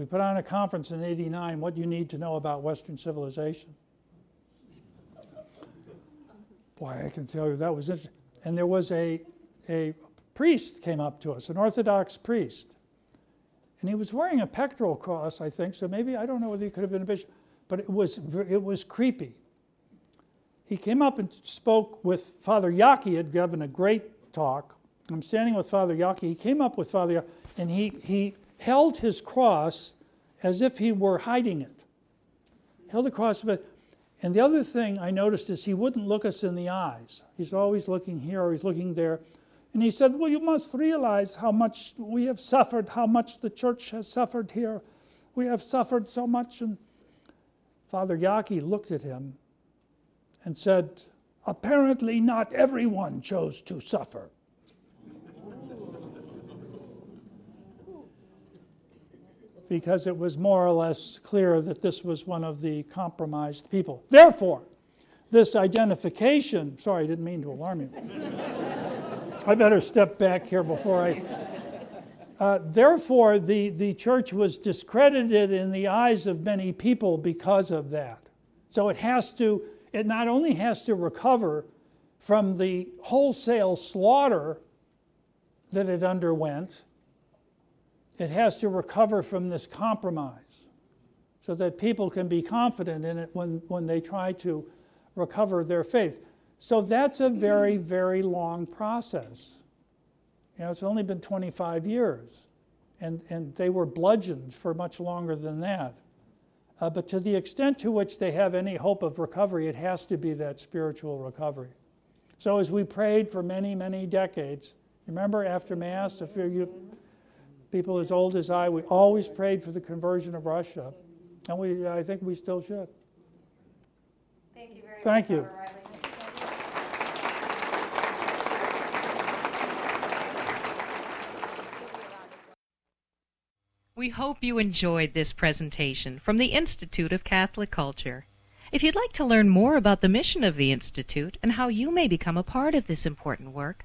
We put on a conference in 89, What You Need to Know About Western Civilization. Boy, I can tell you that was interesting and there was a, a priest came up to us, an Orthodox priest. And he was wearing a pectoral cross, I think, so maybe, I don't know whether he could have been a bishop, but it was, it was creepy. He came up and spoke with Father Jaki, had given a great talk. I'm standing with Father Jaki. He came up with Father Jaki, and he, he held his cross as if he were hiding it. Held the cross, but and the other thing I noticed is he wouldn't look us in the eyes. He's always looking here or he's looking there. And he said, Well, you must realize how much we have suffered, how much the church has suffered here. We have suffered so much. And Father Jaki looked at him and said, Apparently, not everyone chose to suffer. Because it was more or less clear that this was one of the compromised people. Therefore, this identification, sorry, I didn't mean to alarm you. I better step back here before I. Uh, therefore, the, the church was discredited in the eyes of many people because of that. So it has to, it not only has to recover from the wholesale slaughter that it underwent, it has to recover from this compromise so that people can be confident in it when, when they try to recover their faith. So that's a very, very long process. You know, it's only been 25 years, and, and they were bludgeoned for much longer than that. Uh, but to the extent to which they have any hope of recovery, it has to be that spiritual recovery. So as we prayed for many, many decades, remember after Mass, if you people as old as I, we always prayed for the conversion of Russia. And we, I think we still should. Thank you very much. Thank much. you. We hope you enjoyed this presentation from the Institute of Catholic Culture. If you'd like to learn more about the mission of the Institute and how you may become a part of this important work,